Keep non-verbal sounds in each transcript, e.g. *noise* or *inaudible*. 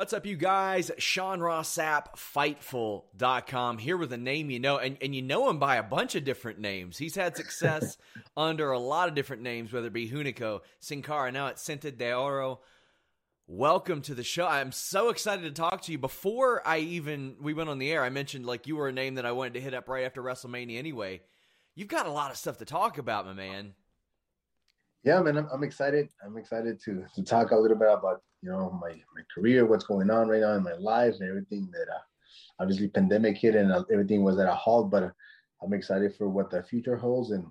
What's up, you guys? Sean Ross Sapp, Fightful.com, here with a name you know, and, and you know him by a bunch of different names. He's had success *laughs* under a lot of different names, whether it be Hunico, Sin Cara, now it's Cinta de Oro. Welcome to the show. I'm so excited to talk to you. Before I even we went on the air, I mentioned like you were a name that I wanted to hit up right after WrestleMania anyway. You've got a lot of stuff to talk about, my man. Yeah, man, I'm, I'm excited. I'm excited to to talk a little bit about you know my my career, what's going on right now in my life, and everything that uh, obviously pandemic hit and uh, everything was at a halt. But uh, I'm excited for what the future holds, and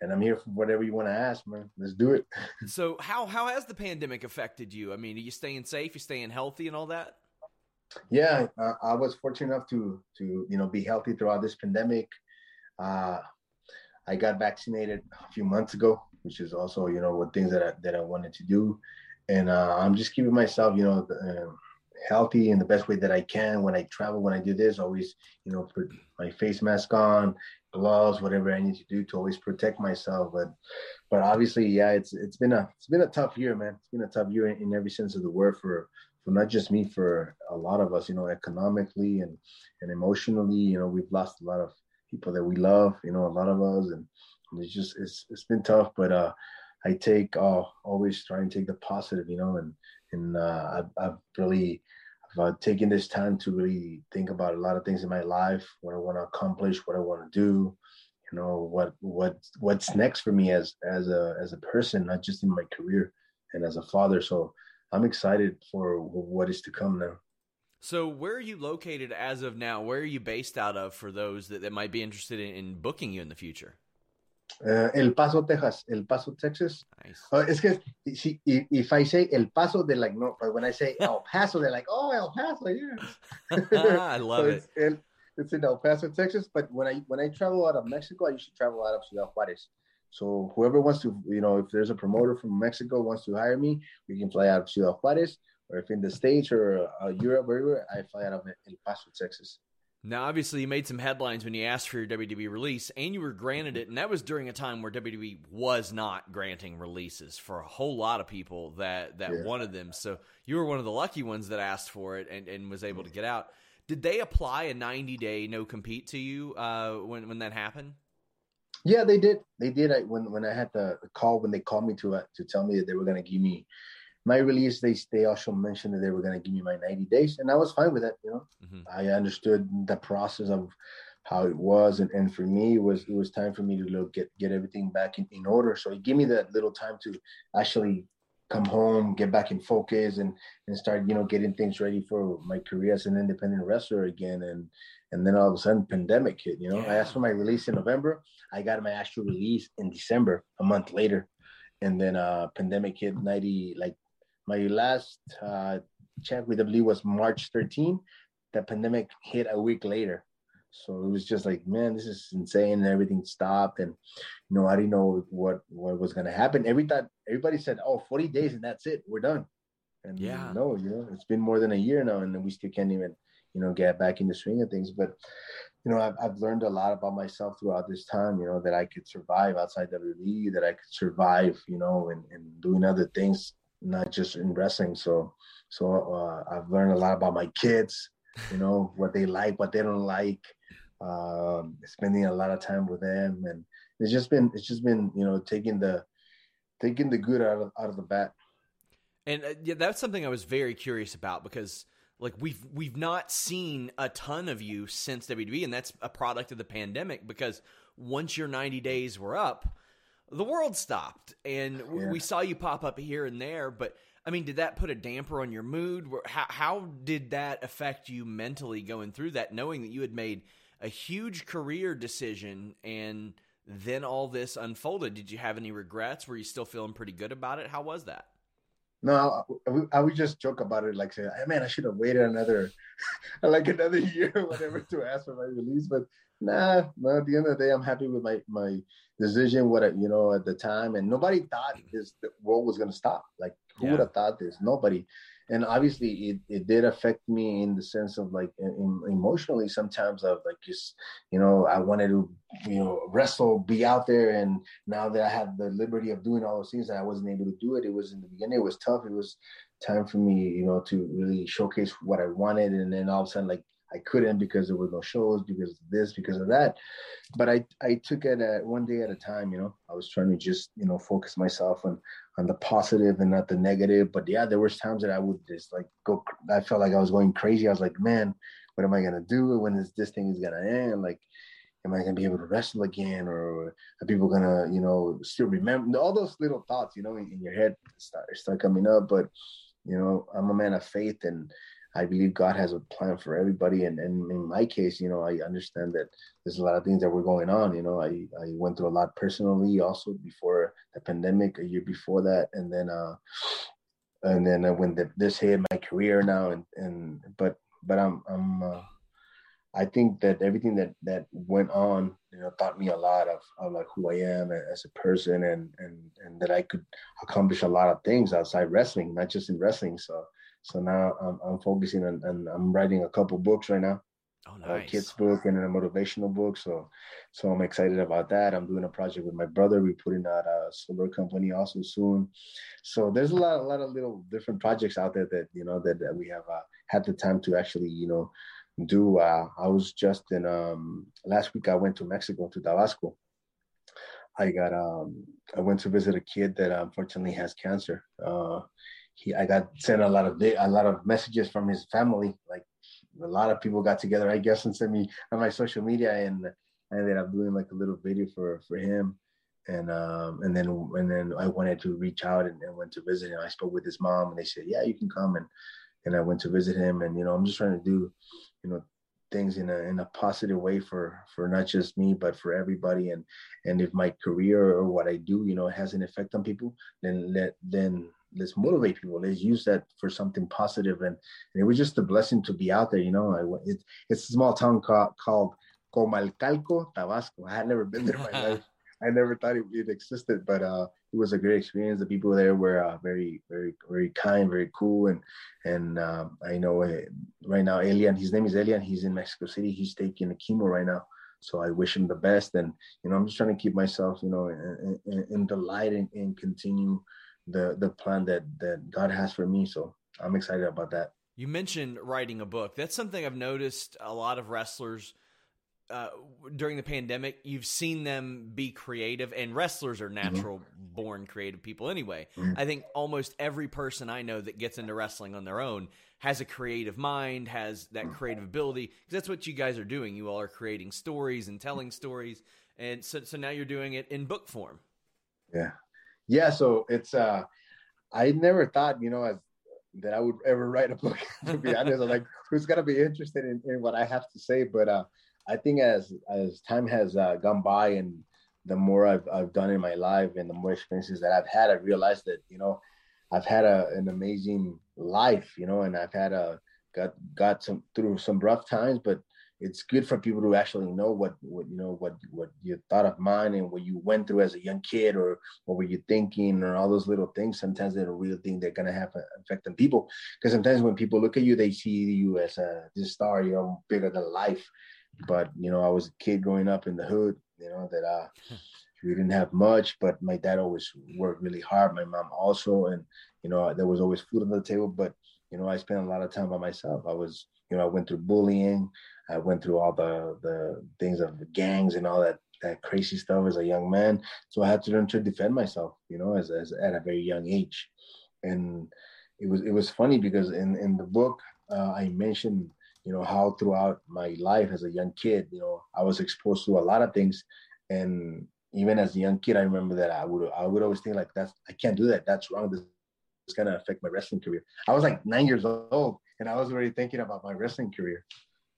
and I'm here for whatever you want to ask, man. Let's do it. *laughs* so how how has the pandemic affected you? I mean, are you staying safe? You staying healthy and all that? Yeah, uh, I was fortunate enough to to you know be healthy throughout this pandemic. Uh, I got vaccinated a few months ago, which is also you know what things that I, that I wanted to do, and uh, I'm just keeping myself you know uh, healthy in the best way that I can when I travel. When I do this, always you know put my face mask on, gloves, whatever I need to do to always protect myself. But but obviously, yeah, it's it's been a it's been a tough year, man. It's been a tough year in, in every sense of the word for for not just me, for a lot of us. You know, economically and and emotionally. You know, we've lost a lot of people that we love. You know, a lot of us, and it's just it's it's been tough. But uh, I take uh, always try and take the positive. You know, and and uh, I've, I've really I've uh, taken this time to really think about a lot of things in my life, what I want to accomplish, what I want to do. You know, what what what's next for me as as a as a person, not just in my career and as a father. So I'm excited for what is to come now. So, where are you located as of now? Where are you based out of for those that, that might be interested in, in booking you in the future? Uh, El Paso, Texas. El Paso, Texas. Nice. Uh, es que si, if I say El Paso, they're like, no. But when I say El Paso, they're like, oh, El Paso, yeah. I love so it. It's, El, it's in El Paso, Texas. But when I when I travel out of Mexico, I usually travel out of Ciudad Juarez. So whoever wants to, you know, if there's a promoter from Mexico wants to hire me, we can fly out of Ciudad Juarez or if in the States or uh, Europe or everywhere, I fly out of El Paso, Texas. Now, obviously, you made some headlines when you asked for your WWE release, and you were granted it, and that was during a time where WWE was not granting releases for a whole lot of people that that Yeah. wanted them. So you were one of the lucky ones that asked for it and, and was able to get out. Did they apply a 90 day no compete to you uh, when when that happened? Yeah, they did. They did. I, when when I had the call when they called me to uh, to tell me that they were going to give me my release, they they also mentioned that they were going to give me my 90 days, and I was fine with that. You know, Mhm. I understood the process of how it was, and, and for me, it was it was time for me to look, get get everything back in, in order. So it gave me that little time to actually come home, get back in focus, and and start you know getting things ready for my career as an independent wrestler again. And and then all of a sudden, pandemic hit. You know, yeah. I asked for my release in November. I got my actual release in December, a month later, and then uh pandemic hit. Ninety like my last uh check with W was March 13. The pandemic hit a week later. So it was just like, man, this is insane, and everything stopped, and you know, I didn't know what what was gonna happen. Every thought, everybody said, "Oh, 40 days, and that's it, we're done." And yeah, no, you know, it's been more than a year now, and we still can't even, you know, get back in the swing of things. But you know, I've, I've learned a lot about myself throughout this time. You know, that I could survive outside WWE, that I could survive, you know, and, and doing other things, not just in wrestling. So, so uh, I've learned a lot about my kids. You know, *laughs* what they like, what they don't like um, spending a lot of time with them, and it's just been it's just been you know taking the taking the good out of out of the bat. And uh, yeah, that's something I was very curious about because like we've we've not seen a ton of you since WWE, and that's a product of the pandemic. Because once your ninety days were up, the world stopped, and yeah. we saw you pop up here and there, but. I mean, did that put a damper on your mood? How, how did that affect you mentally going through that, knowing that you had made a huge career decision and then all this unfolded. Did you have any regrets? Were you still feeling pretty good about it? How was that? No, I, I would just joke about it, like say, hey, "Man, I should have waited another, *laughs* like another year, or whatever, to ask for my release." But nah, no. At the end of the day, I'm happy with my my decision. What I, you know at the time, and nobody thought this the world was gonna stop. Like, who yeah. would have thought this? Nobody and obviously it, it did affect me in the sense of like in, emotionally sometimes of like just you know i wanted to you know wrestle be out there and now that i have the liberty of doing all those things i wasn't able to do it it was in the beginning it was tough it was time for me you know to really showcase what i wanted and then all of a sudden like I couldn't because there were no shows, because of this, because of that. But I, I took it at one day at a time, you know. I was trying to just, you know, focus myself on on the positive and not the negative. But yeah, there was times that I would just like go I felt like I was going crazy. I was like, man, what am I gonna do when this this thing is gonna end? Like am I gonna be able to wrestle again, or are people gonna, you know, still remember all those little thoughts, you know, in, in your head start start coming up. But you know, I'm a man of faith, and I believe God has a plan for everybody. And, and in my case, you know, I understand that there's a lot of things that were going on. You know, I, I went through a lot personally also before the pandemic, a year before that. And then, uh, and then when the, this hit my career now and, and, but, but I'm, I'm, uh, I think that everything that, that went on, you know, taught me a lot of, of like who I am as a person and, and, and that I could accomplish a lot of things outside wrestling, not just in wrestling. So, so now I'm, I'm focusing on, and I'm writing a couple books right now. Oh, nice. A kids book and a motivational book. So, so I'm excited about that. I'm doing a project with my brother. We're putting out a solar company also soon. So there's a lot, a lot of little different projects out there that you know that, that we have uh, had the time to actually you know do. Uh, I was just in um, last week. I went to Mexico to Tabasco. I got um, I went to visit a kid that unfortunately has cancer. Uh, he I got sent a lot of a lot of messages from his family. Like a lot of people got together, I guess, and sent me on my social media, and I ended up doing like a little video for for him. And um and then and then I wanted to reach out and, and went to visit him. I spoke with his mom, and they said, "Yeah, you can come." And and I went to visit him, and you know, I'm just trying to do, you know, things in a in a positive way for for not just me but for everybody and and if my career or what I do you know has an effect on people then let then let's motivate people. Let's use that for something positive. And, and it was just a blessing to be out there. You know, I, it, it's a small town called, called Comalcalco, Tabasco. I had never been there in my *laughs* life. I never thought it, it existed, but uh, it was a great experience. The people there were uh, very, very, very kind, very cool, and and um, I know uh, right now Elian, his name is Elian. He's in Mexico City. He's taking a chemo right now, so I wish him the best. And you know, I'm just trying to keep myself, you know, in, in, in the light and, and continue the the plan that that God has for me. So I'm excited about that. You mentioned writing a book. That's something I've noticed a lot of wrestlers uh, during the pandemic. You've seen them be creative, and wrestlers are mm-hmm. natural mm-hmm. born creative people anyway. Mm-hmm. I think almost every person I know that gets into wrestling on their own has a creative mind, has that mm-hmm. creative ability. Because that's what you guys are doing. You all are creating stories and telling stories, and so so now you're doing it in book form. Yeah, yeah, so it's uh, I never thought, you know, as that I would ever write a book. *laughs* to be honest, I'm like, who's gonna be interested in, in what I have to say? But uh, I think as as time has uh, gone by and the more I've I've done in my life and the more experiences that I've had, I realized that you know I've had a, an amazing life, you know, and I've had a got got some through some rough times, but it's good for people to actually know what what you know what what you thought of mine and what you went through as a young kid or what were you thinking or all those little things. Sometimes they're a real thing they're gonna have an effect on people because sometimes when people look at you they see you as a this star you know bigger than life. But you know i was a kid growing up in the hood you know that uh we didn't have much but my dad always worked really hard my mom also and you know there was always food on the table but you know i spent a lot of time by myself. I was you know i went through bullying I went through all the the things of the gangs and all that that crazy stuff as a young man. So I had to learn to defend myself, you know, as, as at a very young age. And it was it was funny because in in the book uh, I mentioned you know how throughout my life as a young kid, you know, I was exposed to a lot of things, and even as a young kid, I remember that I would I would always think like that's I can't do that. That's wrong. This is gonna affect my wrestling career. I was like nine years old, and I was already thinking about my wrestling career.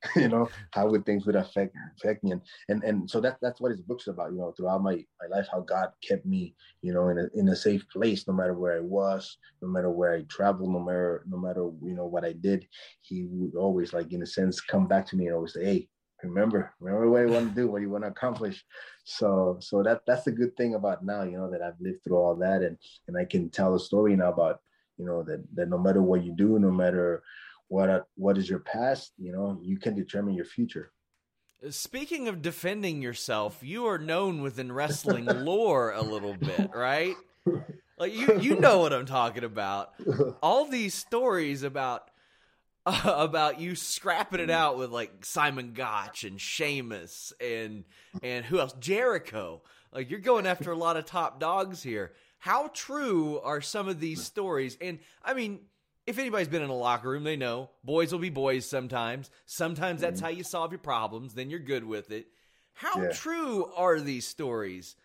*laughs* you know how would things would affect affect me. And and and so that that's what his book's about you know throughout my my life how god kept me you know in a in a safe place no matter where i was no matter where i traveled no matter no matter you know what i did. He would always like in a sense come back to me and always say hey remember remember what you want to do what you want to accomplish. So so that that's the good thing about now you know that i've lived through all that. And and i can tell a story now about you know that that no matter what you do no matter what what is your past you know you can determine your future. Speaking of defending yourself you are known within *laughs* wrestling lore a little bit right? *laughs* Like you you know what i'm talking about. All these stories about uh, *laughs* about you scrapping it out with like Simon Gotch and Sheamus and and who else? Jericho. Like you're going after a lot of top dogs here. How true are some of these stories? And i mean if anybody's been in a locker room, they know boys will be boys sometimes. Sometimes that's mm-hmm. how you solve your problems. Then you're good with it. How yeah. true are these stories?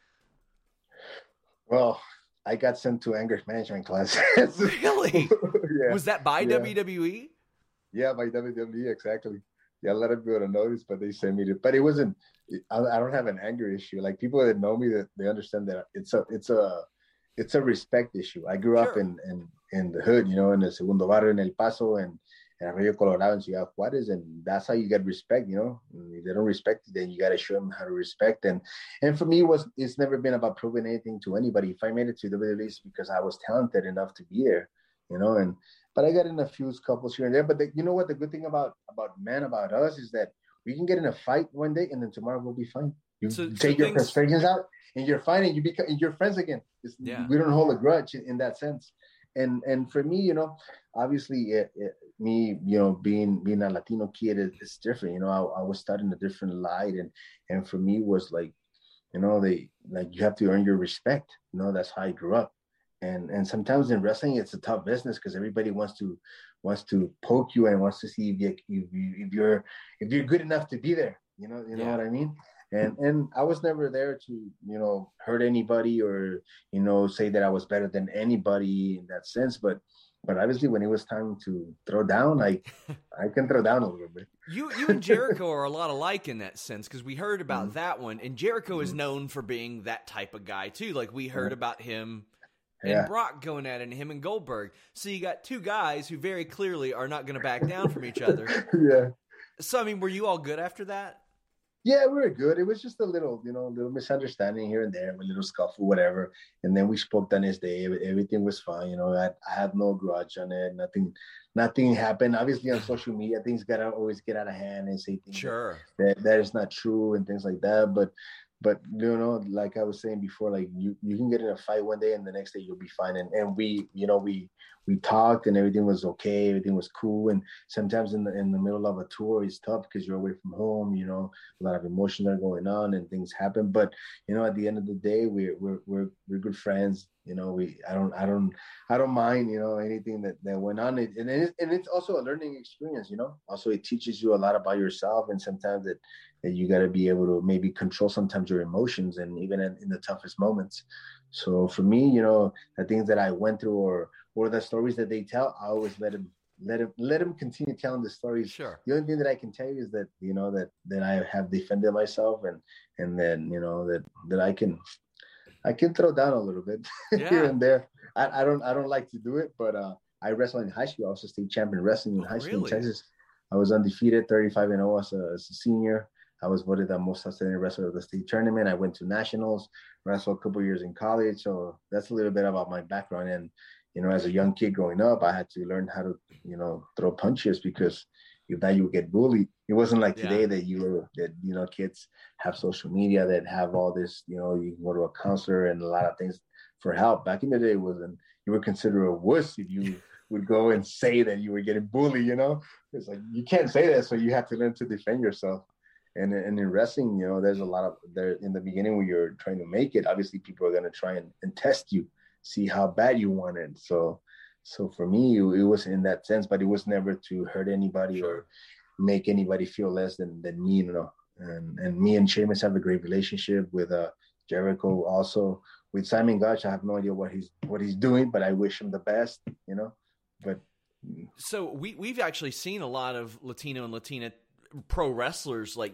Well, I got sent to anger management class. *laughs* really? yeah. Was that by yeah. WWE? Yeah, by WWE, exactly. Yeah, a lot of people don't notice, but they sent me to. But it wasn't. I, I don't have an anger issue. Like people that know me, that they understand that it's a, it's a, it's a respect issue. I grew sure. up in, in in the hood, you know, in the segundo barrio in El Paso and in Arroyo Colorado and Ciudad Juarez, and that's how you get respect, you know. And if they don't respect you, then you got to show them how to respect. And and for me, it was it's never been about proving anything to anybody. If I made it to the WWE, it's because I was talented enough to be there, you know. And but I got in a few couples here and there. But the, you know what? The good thing about about men about us is that we can get in a fight one day, and then tomorrow we'll be fine. You so, take so your things... frustrations out, and you're fighting. You become you're friends again. It's, yeah. We don't hold a grudge in, in that sense and and for me you know obviously it, it, me you know being being a latino kid is, is different you know I, I, was studying a different light. And and for me was like you know they like you have to earn your respect you know that's how i grew up. And and sometimes in wrestling it's a tough business because everybody wants to wants to poke you and wants to see if you if, you, if you're if you're good enough to be there you know you know yeah. what i mean and and I was never there to you know hurt anybody or you know say that I was better than anybody in that sense but but obviously when it was time to throw down I *laughs* I can throw down a little bit you you and Jericho *laughs* are a lot alike in that sense because we heard about mm-hmm. that one and Jericho is mm-hmm. known for being that type of guy too like we heard mm-hmm. about him and yeah. Brock going at it and him and Goldberg so you got two guys who very clearly are not going to back down from each other *laughs* yeah so I mean were you all good after that yeah, we were good. It was just a little, you know, a little misunderstanding here and there, a little scuffle, whatever. And then we spoke the next day. Everything was fine. You know, I, I had no grudge on it. Nothing, nothing happened. Obviously, on social media, things gotta always get out of hand and say things sure. that, that is not true and things like that. But but you know like i was saying before like you you can get in a fight one day and the next day you'll be fine. And, and we you know we we talked and everything was okay everything was cool. And sometimes in the in the middle of a tour it's tough because you're away from home you know a lot of emotions are going on and things happen. But you know at the end of the day we're we're we're, we're good friends you know we i don't i don't i don't mind you know anything that that went on. And, and, and it's also a learning experience you know. Also it teaches you a lot about yourself and sometimes it that you got to be able to maybe control sometimes your emotions and even in, in, the toughest moments so for me you know the things that i went through or or the stories that they tell, I always let them let him let him continue telling the stories. Sure. The only thing that I can tell you is that you know that that I have defended myself and and then you know that that I can I can throw down a little bit *laughs* yeah. here and there. I, I don't I don't like to do it, but uh, I wrestled in high school. I was a state champion wrestling in oh, high school really? in Texas. I was undefeated, 35 and 0 as a, as a senior. I was voted the most outstanding wrestler of the state tournament. I went to nationals, wrestled a couple years in college. So that's a little bit about my background. And you know, as a young kid growing up, I had to learn how to, you know, throw punches because if that you would get bullied. It wasn't like today yeah. that you were that you know kids have social media that have all this. You know, you can go to a counselor and a lot of things for help. Back in the day, it wasn't you were considered a wuss if you would go and say that you were getting bullied. You know, it's like you can't say that, so you have to learn to defend yourself. And, and in wrestling, you know, there's a lot of there in the beginning when you're trying to make it. Obviously, people are gonna try and, and test you, see how bad you want it. So so for me, it, it was in that sense, but it was never to hurt anybody sure. or make anybody feel less than, than me, you know. And and me and Sheamus have a great relationship with uh Jericho also. With Simon Gotch, I have no idea what he's what he's doing, but I wish him the best, you know. But so we we've actually seen a lot of Latino and Latina pro wrestlers like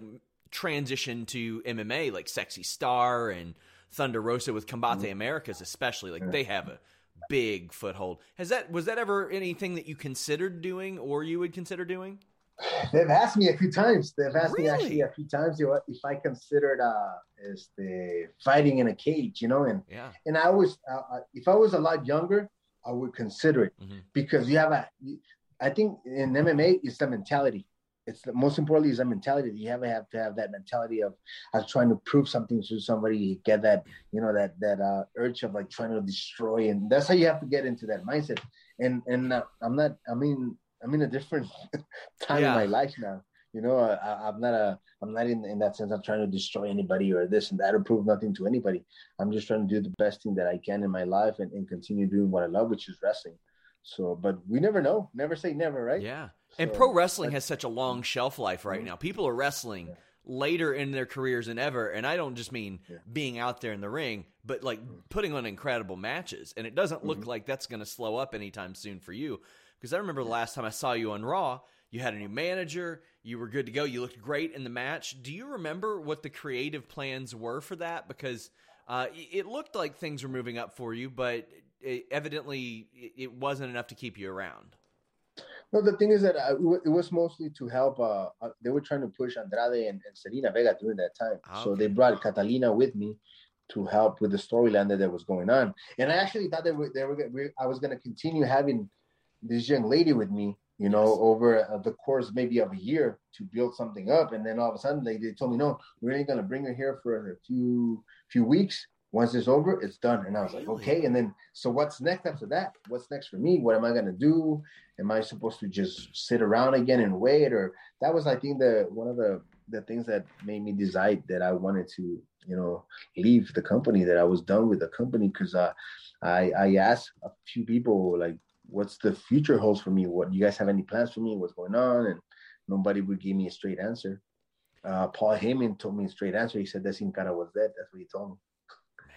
transition to MMA, like Sexy Star and Thunder Rosa with Combate mm-hmm. Americas, especially. Like they have a big foothold. Has that was that ever anything that you considered doing or you would consider doing? They've asked me a few times. They've asked really? me actually a few times if I considered uh is the fighting in a cage, you know, and yeah, and I was uh, if I was a lot younger, I would consider it mm-hmm. because you have a. I think in MMA it's the mentality it's the most importantly is a mentality. You have to have to have that mentality of of trying to prove something to somebody, get that you know that that uh, urge of like trying to destroy, and that's how you have to get into that mindset. And and uh, I'm not. I mean, I'm in a different *laughs* time yeah. in my life now. You know, I, am not a. I'm not in in that sense. I'm trying to destroy anybody or this and that or prove nothing to anybody. I'm just trying to do the best thing that I can in my life and, and continue doing what I love, which is wrestling. So, but we never know. Never say never, right? Yeah. And pro wrestling has such a long shelf life right mm-hmm. now. People are wrestling yeah. later in their careers than ever, and I don't just mean yeah. being out there in the ring, but like mm-hmm. putting on incredible matches. And it doesn't look mm-hmm. like that's going to slow up anytime soon for you. Because I remember the last time I saw you on Raw, you had a new manager, you were good to go, you looked great in the match. Do you remember what the creative plans were for that? Because uh, it looked like things were moving up for you, but it, evidently it wasn't enough to keep you around. No, the thing is that I, it was mostly to help. Uh, uh, they were trying to push Andrade and, and Zelina Vega during that time, okay. so they brought Catalina with me to help with the storyline that, that was going on. And I actually thought they were, they were I was going to continue having this young lady with me, you know, yes. over uh, the course maybe of a year to build something up. And then all of a sudden they, they told me, no, we're only going to bring her here for a few few weeks once it's over, it's done. And I was like, okay. And then, so what's next after that? What's next for me? What am I going to do? Am I supposed to just sit around again and wait? Or that was, I think, the one of the the things that made me decide that I wanted to, you know, leave the company. That I was done with the company because uh, I I asked a few people like, what's the future holds for me? What do you guys have any plans for me? What's going on? And nobody would give me a straight answer. Uh, Paul Heyman told me a straight answer. He said that Sin Cara was dead. That's what he told me.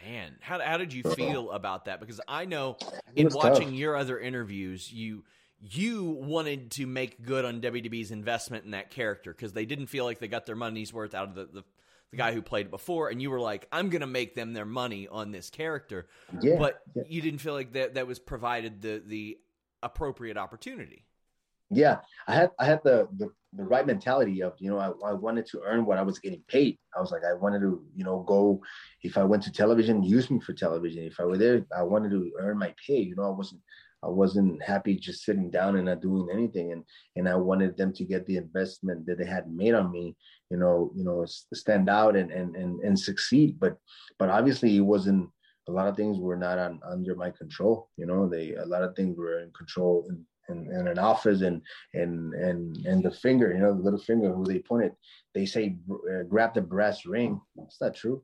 Man, how how did you feel about that? Because I know in watching tough. your other interviews, you you wanted to make good on WWE's investment in that character because they didn't feel like they got their money's worth out of the, the, the guy who played it before, and you were like, "I'm going to make them their money on this character," yeah, but yeah. you didn't feel like that that was provided the the appropriate opportunity. Yeah, I had I had the the the right mentality of you know I, I wanted to earn what I was getting paid. I was like I wanted to you know go if I went to television, use me for television. If I were there, I wanted to earn my pay. You know, I wasn't I wasn't happy just sitting down and not doing anything. And and I wanted them to get the investment that they had made on me. You know, you know, stand out and and and, and succeed. But but obviously it wasn't. A lot of things were not on under my control. You know, they a lot of things were in control and in, in, an office and and and and the finger, you know, the little finger who they point it, they say uh, grab the brass ring. It's not true.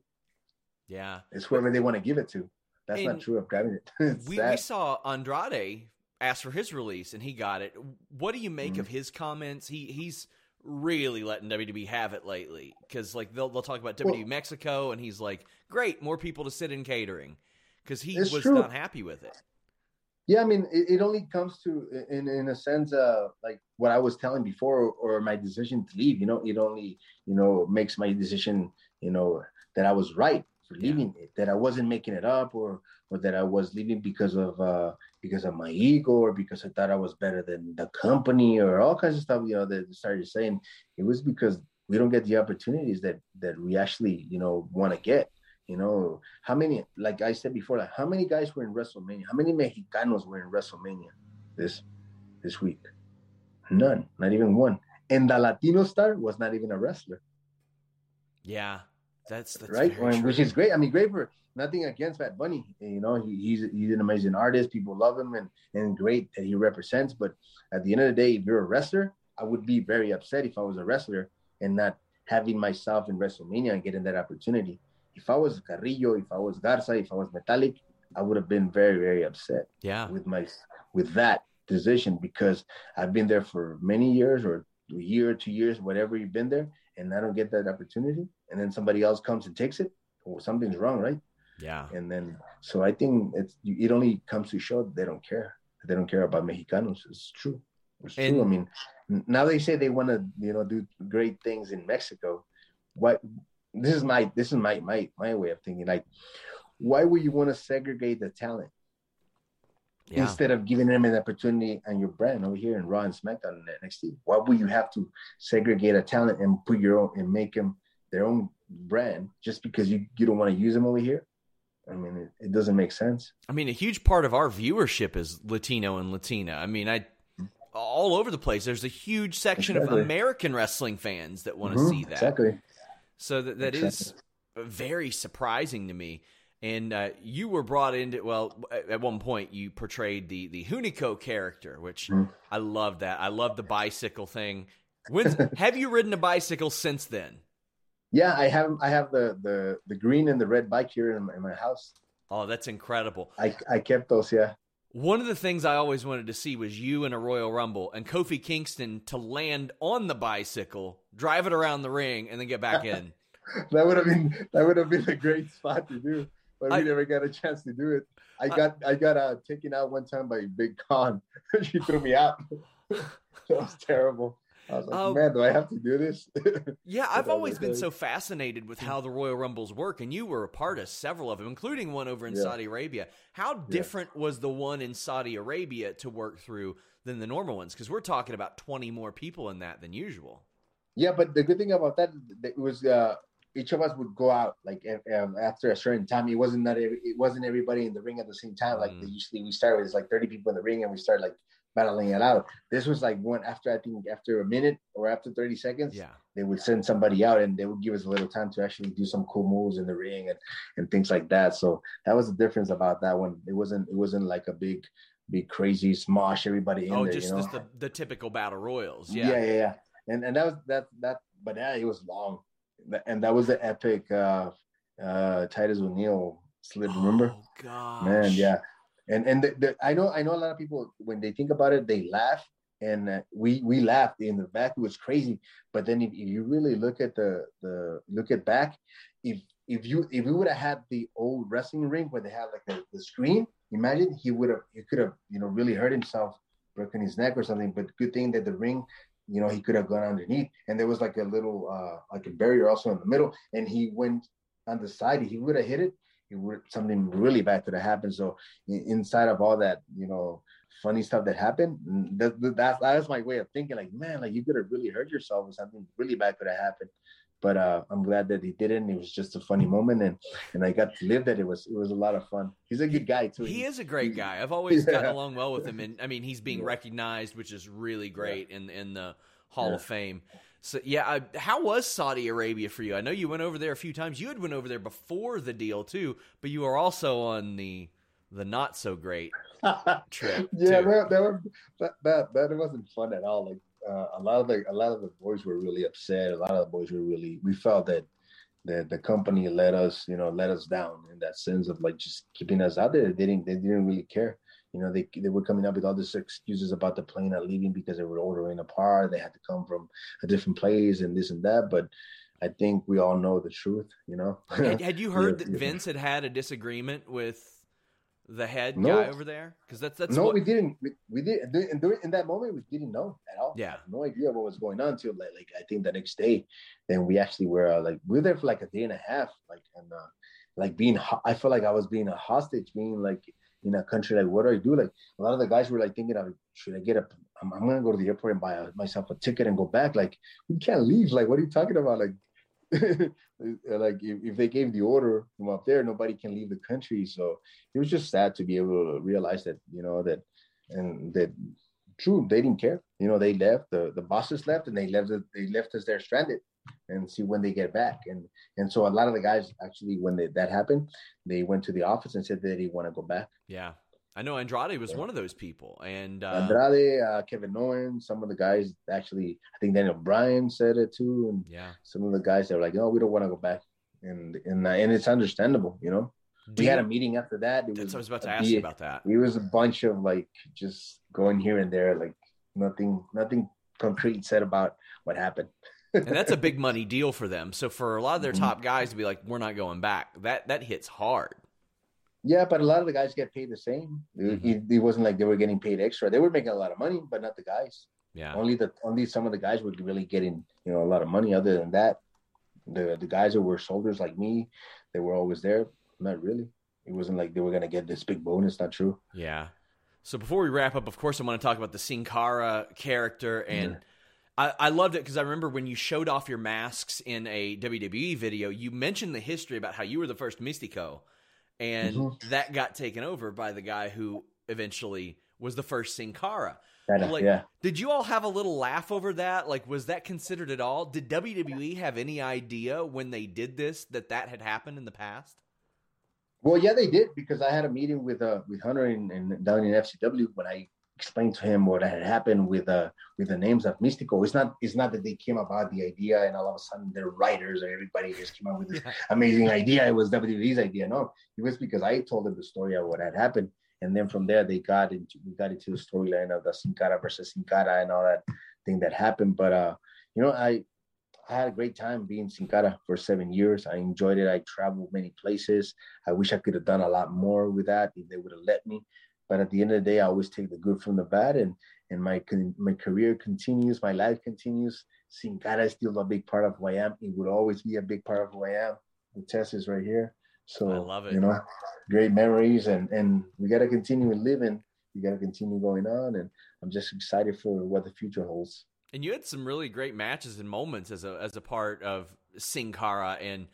Yeah, it's whoever they want to give it to. That's and not true of grabbing it. *laughs* we, we saw Andrade ask for his release and he got it. What do you make mm-hmm. of his comments? He he's really letting WWE have it lately because like they'll they'll talk about WWE well, Mexico and he's like, great, more people to sit in catering because he was true. not happy with it. Yeah, I mean, it, it only comes to in in a sense, uh, like what I was telling before, or, or my decision to leave. You know, it only you know makes my decision, you know, that I was right for leaving yeah. it, that I wasn't making it up, or or that I was leaving because of uh because of my ego, or because I thought I was better than the company, or all kinds of stuff. You know, that started saying it was because we don't get the opportunities that that we actually you know want to get you know, how many, like I said before, like how many guys were in WrestleMania? How many Mexicanos were in WrestleMania this this week? None, not even one. And the Latino star was not even a wrestler. Yeah, that's, that's right, which is great. I mean, great for nothing against Bad Bunny. You know, he, he's he's an amazing artist. People love him, and and great that he represents. But at the end of the day, if you're a wrestler, I would be very upset if I was a wrestler and not having myself in WrestleMania and getting that opportunity if I was Carrillo, if I was Garza, if I was Metalik, I would have been very, very upset. Yeah. With my with that decision because I've been there for many years or a year, two years, whatever you've been there, and I don't get that opportunity, and then somebody else comes and takes it. Well, something's wrong, right? Yeah. And then so I think it's it only comes to show they don't care. They don't care about Mexicanos. It's true. It's and, true. I mean, now they say they want to, you know, do great things in Mexico. What this is my this is my my my way of thinking. Like, why would you want to segregate the talent yeah. instead of giving them an opportunity on your brand over here in Raw and SmackDown and NXT? Why would you have to segregate a talent and put your own and make them their own brand just because you you don't want to use them over here? I mean, it, it doesn't make sense. I mean, a huge part of our viewership is Latino and Latina. I mean, I all over the place. There's a huge section exactly. of American wrestling fans that want to mm-hmm, see that. Exactly. So that that is very surprising to me. And uh, you were brought into well at one point you portrayed the the Hunico character, which mm. I love that. I love the bicycle thing. When's, *laughs* have you ridden a bicycle since then? Yeah, I have. I have the the the green and the red bike here in my, in my house. Oh, that's incredible. I I kept those. Yeah. One of the things I always wanted to see was you in a Royal Rumble and Kofi Kingston to land on the bicycle, drive it around the ring, and then get back *laughs* in. that would have been that would have been a great spot to do, but we never got a chance to do it. I got I, I got uh, taken out one time by Big Con. *laughs* she threw me out. *laughs* that was terrible. I was like, um, man, do I have to do this? *laughs* yeah, I've always been so fascinated with how the Royal Rumbles work, and you were a part of several of them, including one over in yeah. Saudi Arabia. How different yeah. was the one in Saudi Arabia to work through than the normal ones? Because we're talking about 20 more people in that than usual. Yeah, but the good thing about that, it was uh, each of us would go out like um, after a certain time. It wasn't that it wasn't everybody in the ring at the same time. Like mm. usually we start with like 30 people in the ring, and we start like battling it out. This was like one after I think after a minute or after 30 seconds, yeah, they would send somebody out and they would give us a little time to actually do some cool moves in the ring and and things like that. So that was the difference about that one. It wasn't it wasn't like a big big crazy smosh everybody in oh, there. just, you know? just the, the typical battle royals. Yeah. yeah, yeah, yeah. And and that was that that but yeah, it was long. And that was the epic uh uh Titus O'Neil slip, remember? Oh. Man, yeah and and the, the, I know I know a lot of people when they think about it they laugh and uh, we we laughed in the back. It was crazy. But then if, if, you really look at the the look at back if if you if we would have had the old wrestling ring where they have like the, the screen imagine he would have he could have you know really hurt himself broken his neck or something. But good thing that the ring you know he could have gone underneath. And there was like a little uh like a barrier also in the middle. And he went on the side. He would have hit it something really bad could have happened. So inside of all that, you know, funny stuff that happened, that, that's that's my way of thinking. Like, man, like you could have really hurt yourself, or something really bad could have happened. But uh, I'm glad that he didn't. It was just a funny moment, and and I got to live that. It was it was a lot of fun. He's a good guy too. He is a great guy. I've always *laughs* yeah. gotten along well with him, and I mean, he's being yeah. recognized, which is really great yeah. in in the Hall of Fame. So yeah, uh, how was Saudi Arabia for you? I know you went over there a few times. You had went over there before the deal too, but you were also on the the not so great *laughs* trip. yeah, that, that, was, that, that that wasn't fun at all. Like uh, a lot of the a lot of the boys were really upset. A lot of the boys were really. We felt that that the company let us, you know, let us down in that sense of like just keeping us out there. They didn't they didn't really care. You know, they they were coming up with all these excuses about the plane not leaving because they were ordering a part. They had to come from a different place and this and that. But I think we all know the truth. You know. had, had *laughs* you heard that Vince had had a disagreement with the head no. guy over there? Because that's that's no, what... we didn't. We, we did in, in that moment we didn't know at all. Yeah, no idea what was going on until like, like I think the next day. Then we actually were uh, like we were there for like a day and a half, like and uh, like being. I felt like I was being a hostage, being like in a country like what do I do? Like a lot of the guys were like thinking of should I get a I'm, I'm gonna go to the airport and buy myself a ticket and go back. Like we can't leave. Like what are you talking about? Like *laughs* like if, if they gave the order from up there, nobody can leave the country. So it was just sad to be able to realize that, you know, that and that true, they didn't care. You know, they left, the, the bosses left and they left they left us there stranded and see when they get back. And and so a lot of the guys actually when they, that happened, they went to the office and said that they want to go back. Yeah. I know Andrade was yeah. one of those people, and uh, Andrade, uh, Kevin Owens, some of the guys actually, I think Daniel Bryan said it too, and yeah, some of the guys that were like, "No, we don't want to go back," and and uh, and it's understandable, you know. Do we you, had a meeting after that. It was, I was about to ask you about that. It was a bunch of like just going here and there, like nothing, nothing concrete said about what happened. And that's a big money deal for them. So for a lot of their mm-hmm. top guys to be like, "We're not going back," that that hits hard. Yeah, but a lot of the guys get paid the same. Mm-hmm. It, it, wasn't like they were getting paid extra. They were making a lot of money, but not the guys. Yeah. Only the only some of the guys were really getting you know a lot of money. Other than that, the the guys that were soldiers like me, they were always there. Not really. It wasn't like they were gonna get this big bonus. Not true. Yeah. So before we wrap up, of course, I want to talk about the Sin Cara character and. Mm-hmm. I, I loved it because I remember when you showed off your masks in a WWE video, you mentioned the history about how you were the first Mystico and mm-hmm. that got taken over by the guy who eventually was the first Sin Cara. Like, yeah. Did you all have a little laugh over that? Like, was that considered at all? Did WWE have any idea when they did this that that had happened in the past? Well, yeah, they did because I had a meeting with uh with Hunter and, and down in FCW when I explained to him what had happened with uh with the names of Mystico. It's not it's not that they came about the idea and all of a sudden they're writers or everybody just came up with this *laughs* yeah. amazing idea. It was WWE's idea. No, it was because I told them the story of what had happened. And then from there they got into we got into the storyline of the Sin Cara versus Sin Cara and all that thing that happened. But uh, you know, I I had a great time being Sin Cara for seven years. I enjoyed it. I traveled many places. I wish I could have done a lot more with that if they would have let me. But at the end of the day, I always take the good from the bad, and and my my career continues, my life continues. Sin Cara is still a big part of who I am. It would always be a big part of who I am. The test is right here. So I love it. You know, great memories, and and we got to continue living. We got to continue going on, and I'm just excited for what the future holds. And you had some really great matches and moments as a as a part of Sin Cara, and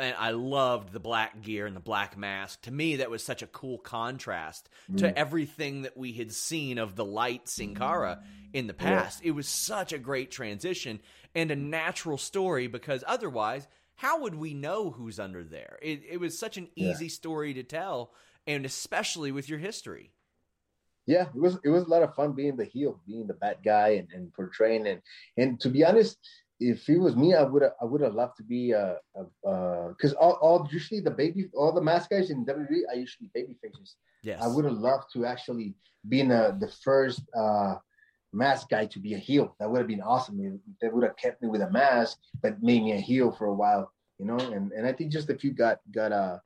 and I loved the black gear and the black mask. To me, that was such a cool contrast mm. to everything that we had seen of the light Sin Cara in the past. Yeah. It was such a great transition and a natural story because otherwise, how would we know who's under there? It, it was such an easy yeah. story to tell, and especially with your history. Yeah, it was it was a lot of fun being the heel, being the bad guy, and, and portraying and and to be honest, if it was me, I would I would have loved to be uh because uh, all, all usually the baby all the mask guys in WWE are usually baby faces. Yes, I would have loved to actually be in a, the first uh mask guy to be a heel. That would have been awesome. They would have kept me with a mask, but made me a heel for a while, you know. And and I think just if you got got uh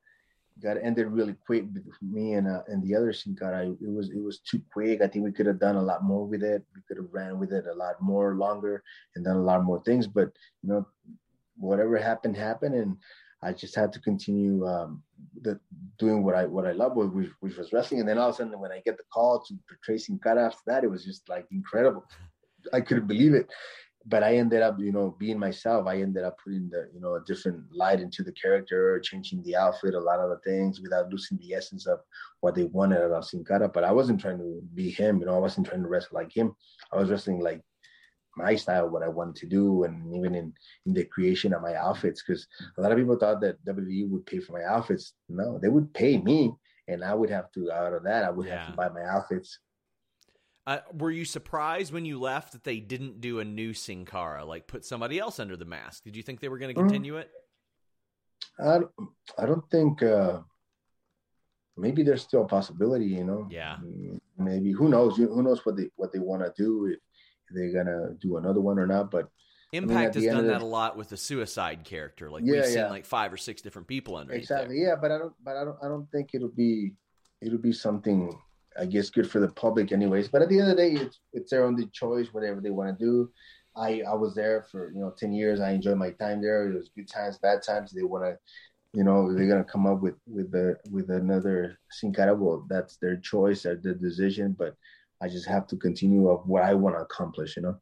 got ended really quick with me and uh, and the other Sin Cara. It was it was too quick. I think we could have done a lot more with it. We could have ran with it a lot more longer and done a lot more things. But you know, whatever happened happened, and I just had to continue um, the, doing what I what I love, which, which was wrestling. And then all of a sudden, when I get the call to portray Sin Cara after that, it was just like incredible. I couldn't believe it but I ended up, you know, being myself. I ended up putting the, you know, a different light into the character, changing the outfit, a lot of the things without losing the essence of what they wanted about Sin Cara. But I wasn't trying to be him, you know, I wasn't trying to wrestle like him. I was wrestling like my style, what I wanted to do, and even in in the creation of my outfits. Because a lot of people thought that WWE would pay for my outfits. No, they would pay me, and I would have to out of that, I would yeah. have to buy my outfits. Uh, were you surprised when you left that they didn't do a new Sin Cara, like put somebody else under the mask? Did you think they were going to mm. continue it? I don't, I don't think. Uh, maybe there's still a possibility, you know. Yeah. Maybe who knows? Who knows what they what they want to do if, if, they're gonna do another one or not? But Impact I mean, has done that the, a lot with the suicide character. Like yeah, we've seen like five or six different people under. Exactly. Yeah, but I don't. But I don't. I don't think it'll be it'll be something I guess good for the public anyways. But at the end of the day, it's it's their own choice, whatever they want to do. I I was there for you know ten years. I enjoyed my time there. It was good times, bad times. They want to, you know, they're gonna come up with with the with another Sin Cara. Well, that's their choice, or their decision. But I just have to continue of what I want to accomplish. You know.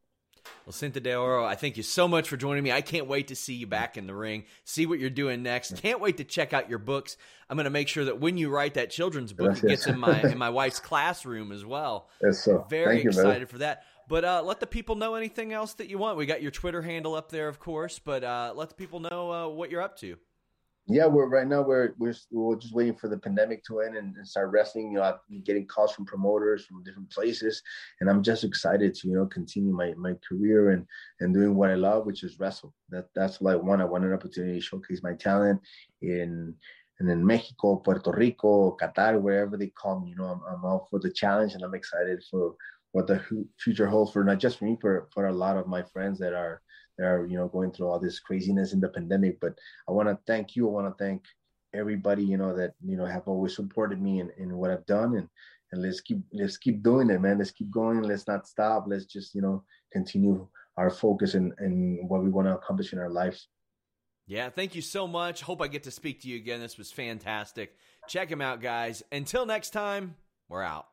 Well, Cinta de Oro, I thank you so much for joining me. I can't wait to see you back in the ring, see what you're doing next. Can't wait to check out your books. I'm going to make sure that when you write that children's book, it gets in my in my *laughs* wife's classroom as well. Yes, so. Very thank excited you, for that. But uh, let the people know anything else that you want. We got your Twitter handle up there, of course, but uh, let the people know uh, what you're up to. Yeah, we're right now we're we're we're just waiting for the pandemic to end and, and start wrestling. You know, I'm getting calls from promoters from different places, and I'm just excited to you know continue my my career and and doing what I love, which is wrestle. That that's what I want. I want an opportunity to showcase my talent in and in Mexico, Puerto Rico, Qatar, wherever they call me. You know, I'm I'm all for the challenge, and I'm excited for what the future holds for not just for me, but for a lot of my friends that are that are you know going through all this craziness in the pandemic. But I want to thank you. I want to thank everybody you know that you know have always supported me in, in what I've done and and let's keep let's keep doing it, man. Let's keep going. Let's not stop. Let's just you know continue our focus and and what we want to accomplish in our lives. Yeah, thank you so much. Hope I get to speak to you again. This was fantastic. Check him out, guys. Until next time, we're out.